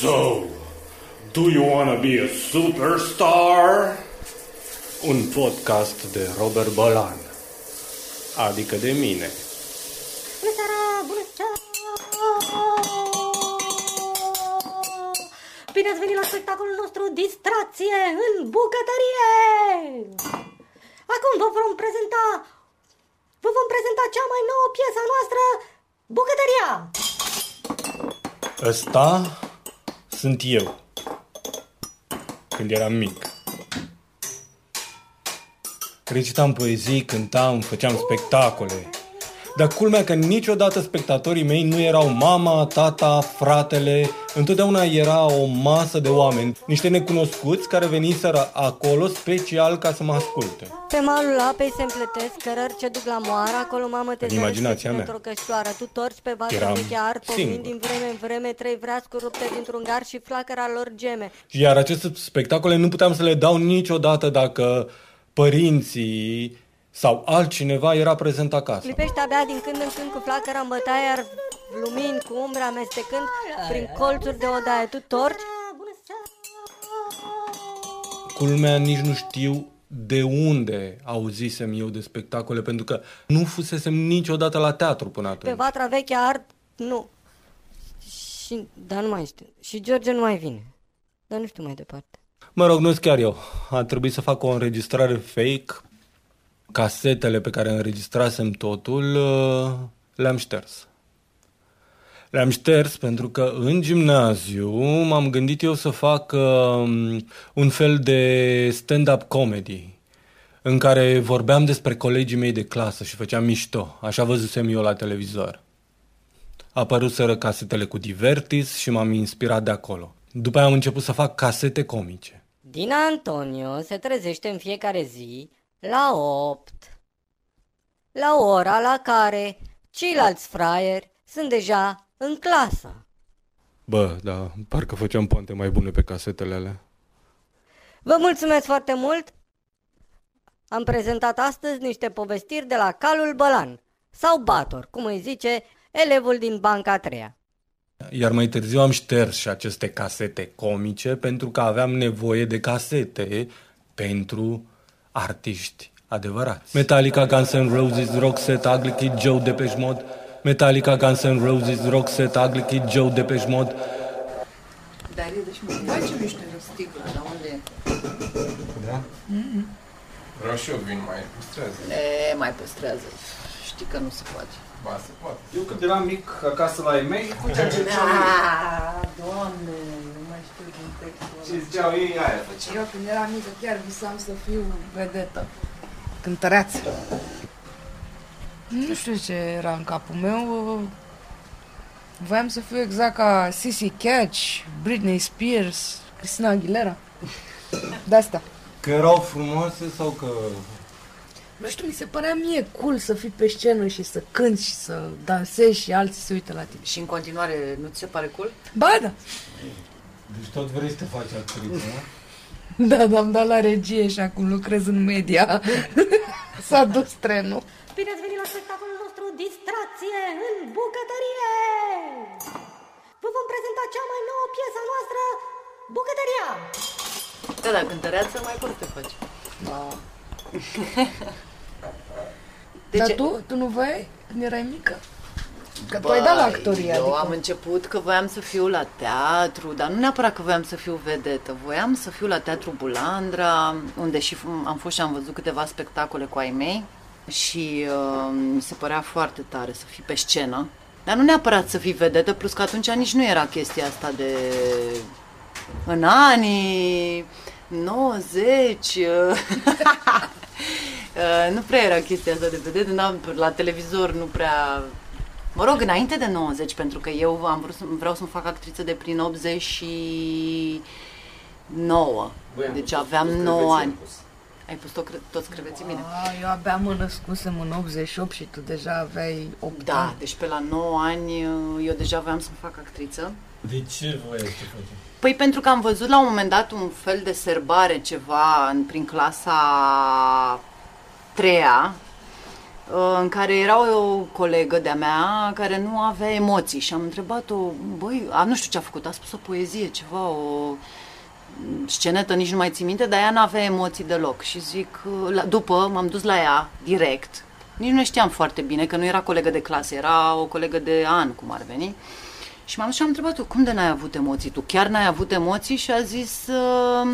So, do you wanna be a superstar? Un podcast de Robert Bolan, adică de mine. Bună seara, bună seara! Bine ați venit la spectacolul nostru Distracție în bucătărie! Acum vă vom prezenta vă vom prezenta cea mai nouă piesă a noastră, Bucătăria! Ăsta sunt eu, când eram mic. Recitam poezii, cântam, făceam spectacole. Dar culmea că niciodată spectatorii mei nu erau mama, tata, fratele. Întotdeauna era o masă de oameni, niște necunoscuți care veniseră acolo special ca să mă asculte. Pe malul apei se împletesc cărări ce duc la moară, acolo mamă te În imaginația mea. într-o căștoară. Tu torci pe vasul Eram de chiar, povin singur. din vreme în vreme, trei vreascuri rupte dintr-un gar și flacăra lor geme. Iar aceste spectacole nu puteam să le dau niciodată dacă părinții sau altcineva era prezent acasă. Clipește abia din când în când cu flacăra în bătaie, iar lumini cu umbre amestecând prin colțuri de odaie. Tu torci? Culmea nici nu știu de unde auzisem eu de spectacole, pentru că nu fusesem niciodată la teatru până Pe atunci. vatra veche ard, nu. Și, dar nu mai știu. Și George nu mai vine. Dar nu știu mai departe. Mă rog, nu chiar eu. A trebuit să fac o înregistrare fake. Casetele pe care înregistrasem totul uh, le-am șters. Le-am șters pentru că în gimnaziu m-am gândit eu să fac uh, un fel de stand-up comedy în care vorbeam despre colegii mei de clasă și făceam mișto. Așa văzusem eu la televizor. Apăruseră casetele cu Divertis și m-am inspirat de acolo. După aia am început să fac casete comice. Dina Antonio se trezește în fiecare zi la 8. La ora la care ceilalți fraieri sunt deja în clasă. Bă, da, parcă făceam poante mai bune pe casetele alea. Vă mulțumesc foarte mult! Am prezentat astăzi niște povestiri de la Calul Bălan, sau Bator, cum îi zice elevul din banca a treia. Iar mai târziu am șters și aceste casete comice pentru că aveam nevoie de casete pentru artiști adevărați. Metallica, Guns N' Roses, Roxette, Ugly Kid, Joe Depeche Mode. Metallica, Guns N' Roses, Roxette, Ugly Kid, Joe Depeche Mode. Dar e deci mă face mișto de sticlă, dar unde e? Da? Vreau și eu vin mai păstrează. E, mai păstrează. Știi că nu se poate. Ba, se poate. Eu când eram mic acasă la ei mei, făceam ce ziceau ei. Ah, doamne, nu mai știu din textul Ce ăla. ziceau ei, aia făceam. Eu când eram mică chiar visam să fiu vedetă. Cântăreață. Nu știu ce era în capul meu. Voiam să fiu exact ca Sissy Catch, Britney Spears, Christina Aguilera. De asta. Că erau frumoase sau că... Nu știu, mi se părea mie cool să fii pe scenă și să cânti și să dansezi și alții se uită la tine. Și în continuare nu ți se pare cool? Ba da, Deci tot vrei să te faci actriță, nu? da, da, am dat la regie și acum lucrez în media. S-a dus trenul. Bine ați venit la spectacolul nostru Distracție în bucătărie! Vă vom prezenta cea mai nouă piesă a noastră, Bucătăria! Da, da, cântăreață mai poți să te faci. Da. De Dar ce? tu, tu nu voiai când erai mică? Că tu ai dat la actorie, eu adică... am început că voiam să fiu la teatru, dar nu neapărat că voiam să fiu vedetă. Voiam să fiu la Teatru Bulandra, unde și f- am fost și am văzut câteva spectacole cu ai mei și uh, mi se părea foarte tare să fii pe scenă. Dar nu neapărat să fii vedetă, plus că atunci nici nu era chestia asta de... În anii 90... uh, Uh, nu prea era chestia asta de vedetă, n-am, la televizor nu prea... Mă rog, înainte de 90, pentru că eu am vrut să, vreau să-mi fac actriță de prin 89. Deci aveam 9 ani. Ai pus tot, toți creveții mine. A, eu abia mă născusem în 88 și tu deja aveai 8 Da, ani. deci pe la 9 ani uh, eu deja voiam să-mi fac actriță. De ce voiai să faci? Păi pentru că am văzut la un moment dat un fel de serbare ceva în, prin clasa treia, uh, în care era o colegă de-a mea care nu avea emoții și am întrebat-o, băi, a, nu știu ce a făcut, a spus o poezie, ceva, o scenetă, nici nu mai țin minte, dar ea nu avea emoții deloc și zic, uh, la, după m-am dus la ea direct, nici nu știam foarte bine că nu era colegă de clasă, era o colegă de an, cum ar veni, și m-am dus și am întrebat-o, cum de n-ai avut emoții? Tu chiar n-ai avut emoții? Și a zis... Uh,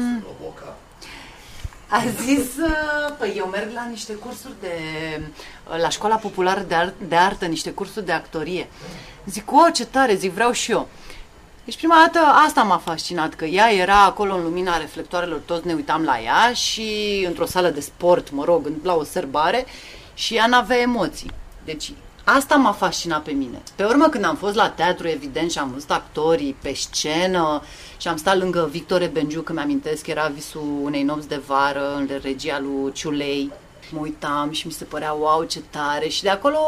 a zis, uh, păi eu merg la niște cursuri de, uh, la școala populară de, ar- de artă, niște cursuri de actorie. Zic, o, ce tare, zic, vreau și eu. Deci prima dată asta m-a fascinat, că ea era acolo în lumina reflectoarelor, toți ne uitam la ea și într-o sală de sport, mă rog, la o sărbare și ea n-avea emoții. Deci asta m-a fascinat pe mine. Pe urmă, când am fost la teatru, evident, și am văzut actorii pe scenă și am stat lângă Victor Benju, că mi-amintesc, era visul unei nopți de vară în regia lui Ciulei. Mă uitam și mi se părea, wow, ce tare. Și de acolo,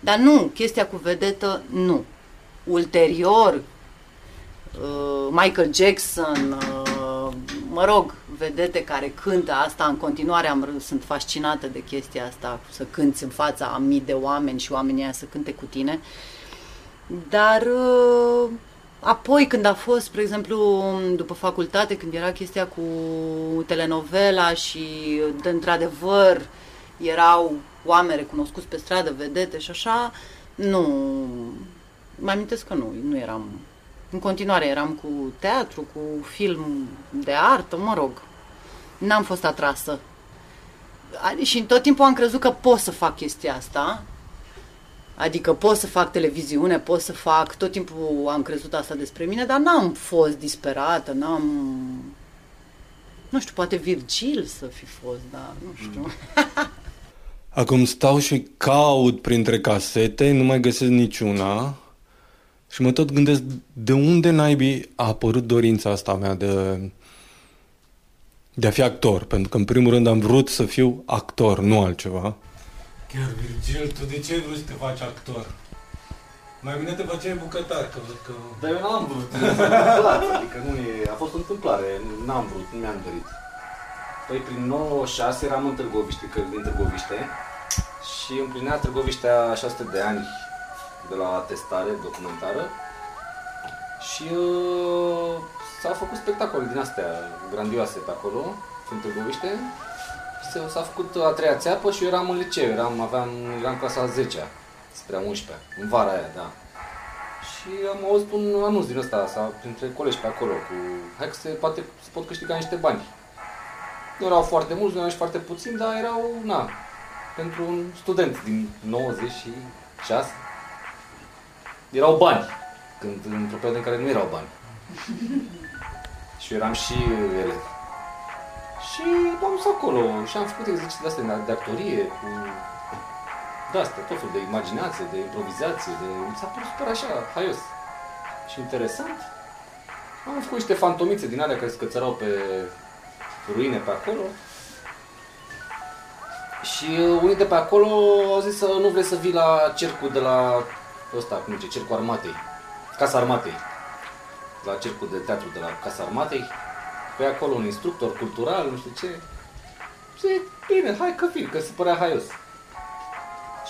dar nu, chestia cu vedetă, nu. Ulterior, uh, Michael Jackson, uh, mă rog, vedete care cântă asta în continuare, am, r- sunt fascinată de chestia asta, să cânți în fața a mii de oameni și oamenii aia să cânte cu tine. Dar uh, apoi când a fost, spre exemplu, după facultate, când era chestia cu telenovela și de într-adevăr erau oameni recunoscuți pe stradă, vedete și așa, nu, mai amintesc că nu, nu eram în continuare eram cu teatru, cu film de artă, mă rog. N-am fost atrasă. A- Și tot timpul am crezut că pot să fac chestia asta. Adică pot să fac televiziune, pot să fac, tot timpul am crezut asta despre mine, dar n-am fost disperată, n-am... Nu știu, poate Virgil să fi fost, dar nu știu. Acum stau și caut printre casete, nu mai găsesc niciuna și mă tot gândesc de unde naibii a apărut dorința asta mea de, de a fi actor. Pentru că în primul rând am vrut să fiu actor, nu altceva. Chiar, Virgil, tu de ce ai vrut să te faci actor? Mai bine te făceai bucătar, că văd că... Dar eu n-am vrut, e întâmplat, adică nu e, a fost o întâmplare, n-am vrut, nu mi-am dorit. Păi prin 96 eram în Târgoviște, că din Târgoviște, și împlinea Târgoviștea 600 de ani de la atestare documentară și uh, s-au făcut spectacole din astea grandioase pe acolo, în Târgoviște. S- S-a făcut a treia țeapă și eu eram în liceu, eram, aveam, eram în clasa a 10 spre a 11 în vara aia, da. Și am auzit un anunț din ăsta, sau printre colegi pe acolo, cu hai că se, poate, se pot câștiga niște bani. Nu erau foarte mulți, nu erau și foarte puțini, dar erau, na, pentru un student din 96. Erau bani, când, într-o perioadă în care nu erau bani. și eu eram și elev. Și m-am dus acolo și am făcut exerciții de-astea de- de actorie, cu de-astea, tot felul de imaginație, de improvizație, de... mi s-a părut super așa, haios și interesant. Am făcut niște fantomițe din alea care se cățărau pe ruine pe acolo. Și uh, unii de pe acolo au zis să nu vrei să vii la cercul de la ăsta, cum zice, cercul armatei, Casa Armatei. La cercul de teatru de la Casa Armatei. Pe acolo un instructor cultural, nu știu ce. Zic, bine, hai că vin, că se părea haios.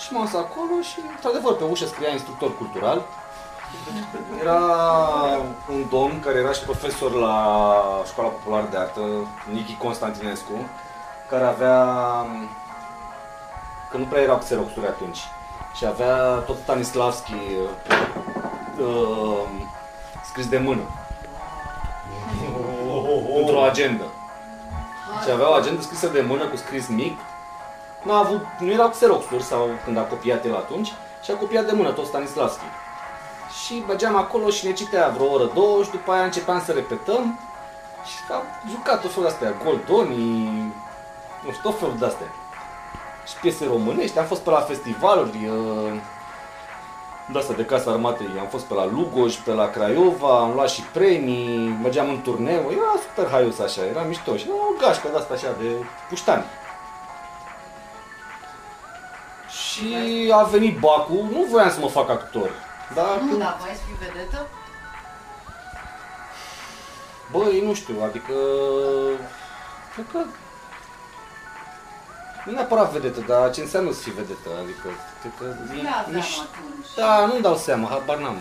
Și m-am dus acolo și, într-adevăr, pe ușă scria instructor cultural. Era un domn care era și profesor la Școala Populară de Artă, Nichi Constantinescu, care avea, că nu prea erau xeroxuri atunci, și avea tot Stanislavski uh, scris de mână, într-o agendă. Și avea o agendă scrisă de mână cu scris mic, n-a avut, nu erau xeroxuri sau când a copiat el atunci, și a copiat de mână tot Stanislavski. Și mergeam acolo și ne citea vreo oră, două și după aia începeam să repetăm și am jucat tot felul de astea, Goldoni, nu știu, tot felul de astea. Și piese românești, am fost pe la festivaluri, uh, de asta de Casa Armatei, am fost pe la Lugoj, pe la Craiova, am luat și premii, mergeam în turneu, era super haios așa, era mișto și era o gașcă de asta așa, de puștani. Și a venit Bacu, nu voiam să mă fac actor, dar Nu, când dar voi să fii vedetă? Băi, nu știu, adică... Cred că... nu neapărat vedetă, dar ce înseamnă să fii vedetă, adică, cred că... Nu aveam nici- atunci. Da, nu-mi dau seama, habar n-am.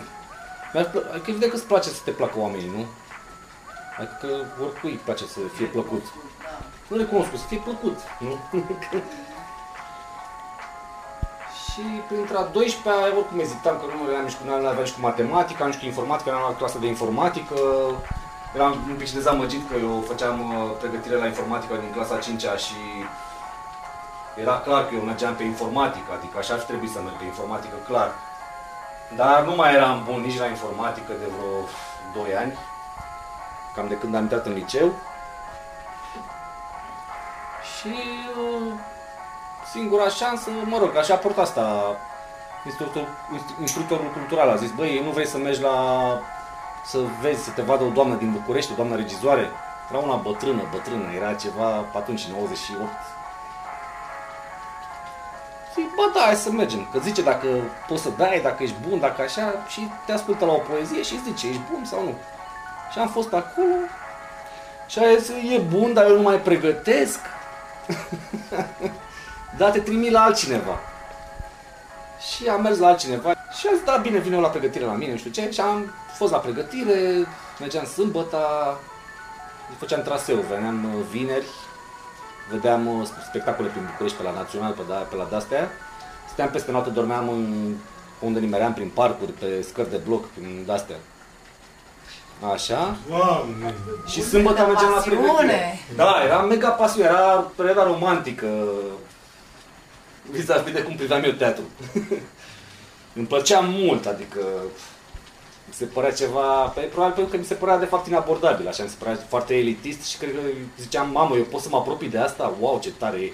Mi-ar plă- Adică evident că îți place să te placă oamenii, nu? Adică oricui îi place să fie plăcut. Da. Nu recunosc, să fie plăcut, nu? și printre a 12-a, oricum ezitam că nu aveam nici cu, nu aveam nici cu matematica, nici cu informatică, n-am luat clasa de informatică. Eram un pic și dezamăgit că eu făceam uh, pregătire la informatică din clasa 5-a și era clar că eu mergeam pe informatică, adică așa ar fi trebuit să merg pe informatică, clar. Dar nu mai eram bun nici la informatică de vreo 2 ani, cam de când am intrat în liceu. Și uh, singura șansă, mă rog, așa a portat asta. Instructor, instru- instructorul cultural a zis, băi, nu vrei să mergi la... să vezi, să te vadă o doamnă din București, o doamnă regizoare? Era una bătrână, bătrână, era ceva pe atunci, 98. Zic, bă, da, hai să mergem. Că zice dacă poți să dai, dacă ești bun, dacă așa, și te ascultă la o poezie și zice, ești bun sau nu. Și am fost acolo și a zis, e bun, dar eu nu mai pregătesc. da, te trimit la altcineva. Și am mers la altcineva și a zis, da, bine, vine eu la pregătire la mine, nu știu ce. Și am fost la pregătire, mergeam sâmbăta, făceam traseu, veneam uh, vineri, vedeam uh, spectacole prin București, pe la Național, pe, da, pe la de-astea. Stăteam peste noapte, dormeam în, unde nimeream, prin parcuri, pe scări de bloc, prin de-astea. Așa. Doamne! Și sâmbătă mergeam la pasiune. pregătire. Da, era mega pasiune, era perioada romantică. Vis-a-vis de cum priveam eu teatru. Îmi plăcea mult, adică mi se părea ceva, pe, probabil pentru că mi se părea de fapt inabordabil, așa, mi se părea foarte elitist și cred că ziceam, mamă, eu pot să mă apropii de asta? Wow, ce tare e!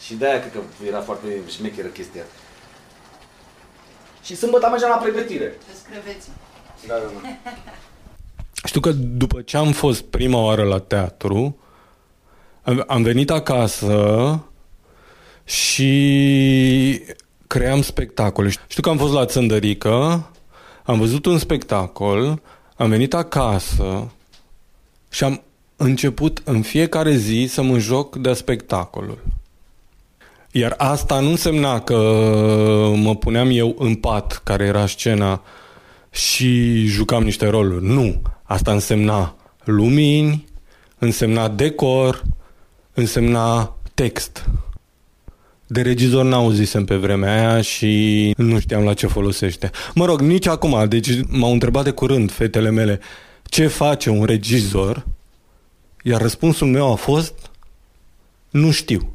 Și de-aia cred că era foarte șmecheră chestia. Și sâmbătă mergeam la pregătire. Descreveți. Da, da, da. Știu că după ce am fost prima oară la teatru, am, am venit acasă și cream spectacole. Știu că am fost la Țăndărică, am văzut un spectacol, am venit acasă și am început în fiecare zi să mă joc de spectacolul. Iar asta nu însemna că mă puneam eu în pat, care era scena, și jucam niște roluri. Nu. Asta însemna lumini, însemna decor, însemna text. De regizor n-auzisem pe vremea aia și nu știam la ce folosește. Mă rog, nici acum, deci m-au întrebat de curând fetele mele ce face un regizor, iar răspunsul meu a fost nu știu.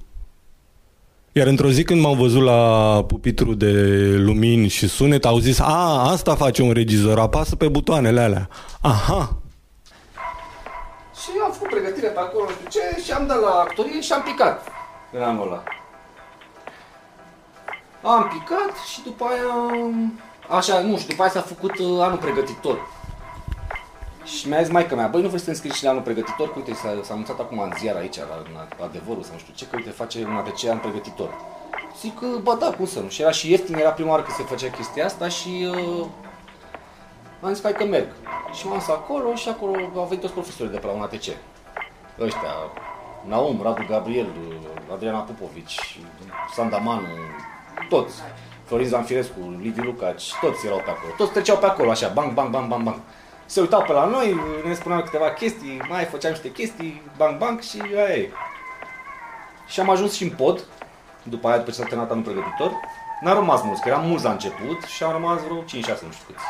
Iar într-o zi când m-au văzut la pupitru de lumini și sunet, au zis, a, asta face un regizor, apasă pe butoanele alea. Aha, Și eu am făcut pregătire pe acolo, nu știu ce, și am dat la actorie și am picat în anul ăla. Am picat și după aia, așa, nu știu, după aia s-a făcut uh, anul pregătitor. Și mi-a zis maica mea, băi, nu vrei să te înscrii și la anul pregătitor? Că uite, s-a, s-a anunțat acum în ziar aici, la, la adevărul sau nu știu ce, că uite, face un ATC an pregătitor. Zic că, bă, da, cum să nu? Și era și ieftin, era prima oară că se făcea chestia asta și uh, am zis, hai că merg. Și m-am dus acolo și acolo au venit toți profesorii de pe la un ATC. Ăștia, Naum, Radu Gabriel, Adriana Popovici, Sanda Manu, toți. Florin Zanfirescu, Liviu Lucaci, toți erau pe acolo. Toți treceau pe acolo așa, bang, bang, bang, bang, bang. Se uitau pe la noi, ne spuneau câteva chestii, mai făceam niște chestii, bang, bang și aia e. Și am ajuns și în pod, după aia, după ce s-a terminat anul pregătitor. N-a rămas mulți, că eram mulți la început și au rămas vreo 5-6, nu știu câți.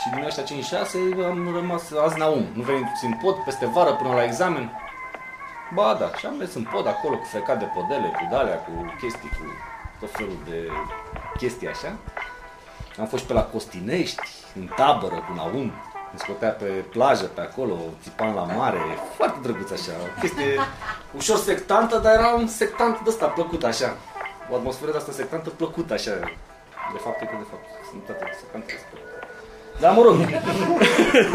Și din ăștia 5-6 am rămas azi Naum. Nu veniți în pod peste vară până la examen? Ba da, și am mers în pod acolo cu frecat de podele, cu dalea, cu chestii, cu tot felul de chestii așa. Am fost și pe la Costinești, în tabără cu Naum. Ne scotea pe plajă, pe acolo, țipan la mare, foarte drăguț așa, o chestie ușor sectantă, dar era un sectant de ăsta plăcut așa. O atmosferă de asta sectantă plăcută așa. De fapt, cred că de fapt sunt toate sectantele super. Dar mă rog.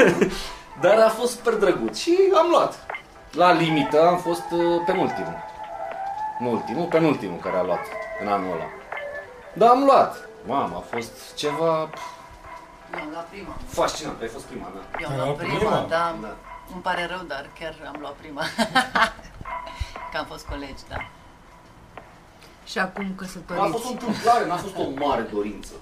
Dar a fost super drăguț și am luat. La limită am fost uh, penultimul. Nu ultimul, penultimul care a luat în anul ăla. Dar am luat. Mamă, a fost ceva pf, Eu am luat prima. fascinant. Ai fost prima, da. Eu am Ai luat luat prima, prima? da. Da. Îmi pare rău, dar chiar am luat prima. Că am fost colegi, da. Și acum A fost o căsătoriți. întâmplare, n-a fost o mare dorință.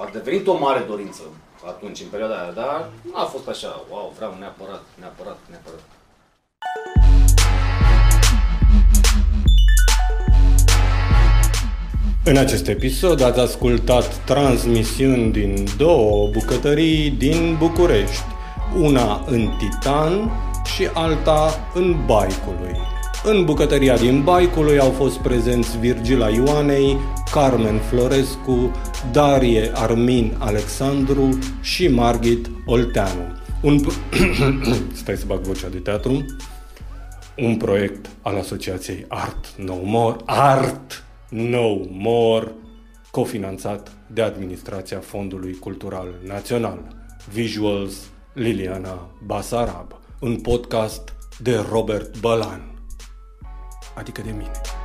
A devenit o mare dorință atunci, în perioada aia, dar nu a fost așa, wow, vreau neapărat, neapărat, neapărat. În acest episod ați ascultat transmisiuni din două bucătării din București, una în Titan și alta în Baicului. În bucătăria din Baicului au fost prezenți Virgila Ioanei, Carmen Florescu, Darie Armin Alexandru și Margit Olteanu. Un... Stai să bag vocea de teatru un proiect al Asociației Art No More, Art No More, cofinanțat de Administrația Fondului Cultural Național. Visuals Liliana Basarab, un podcast de Robert Bălan, adică de mine.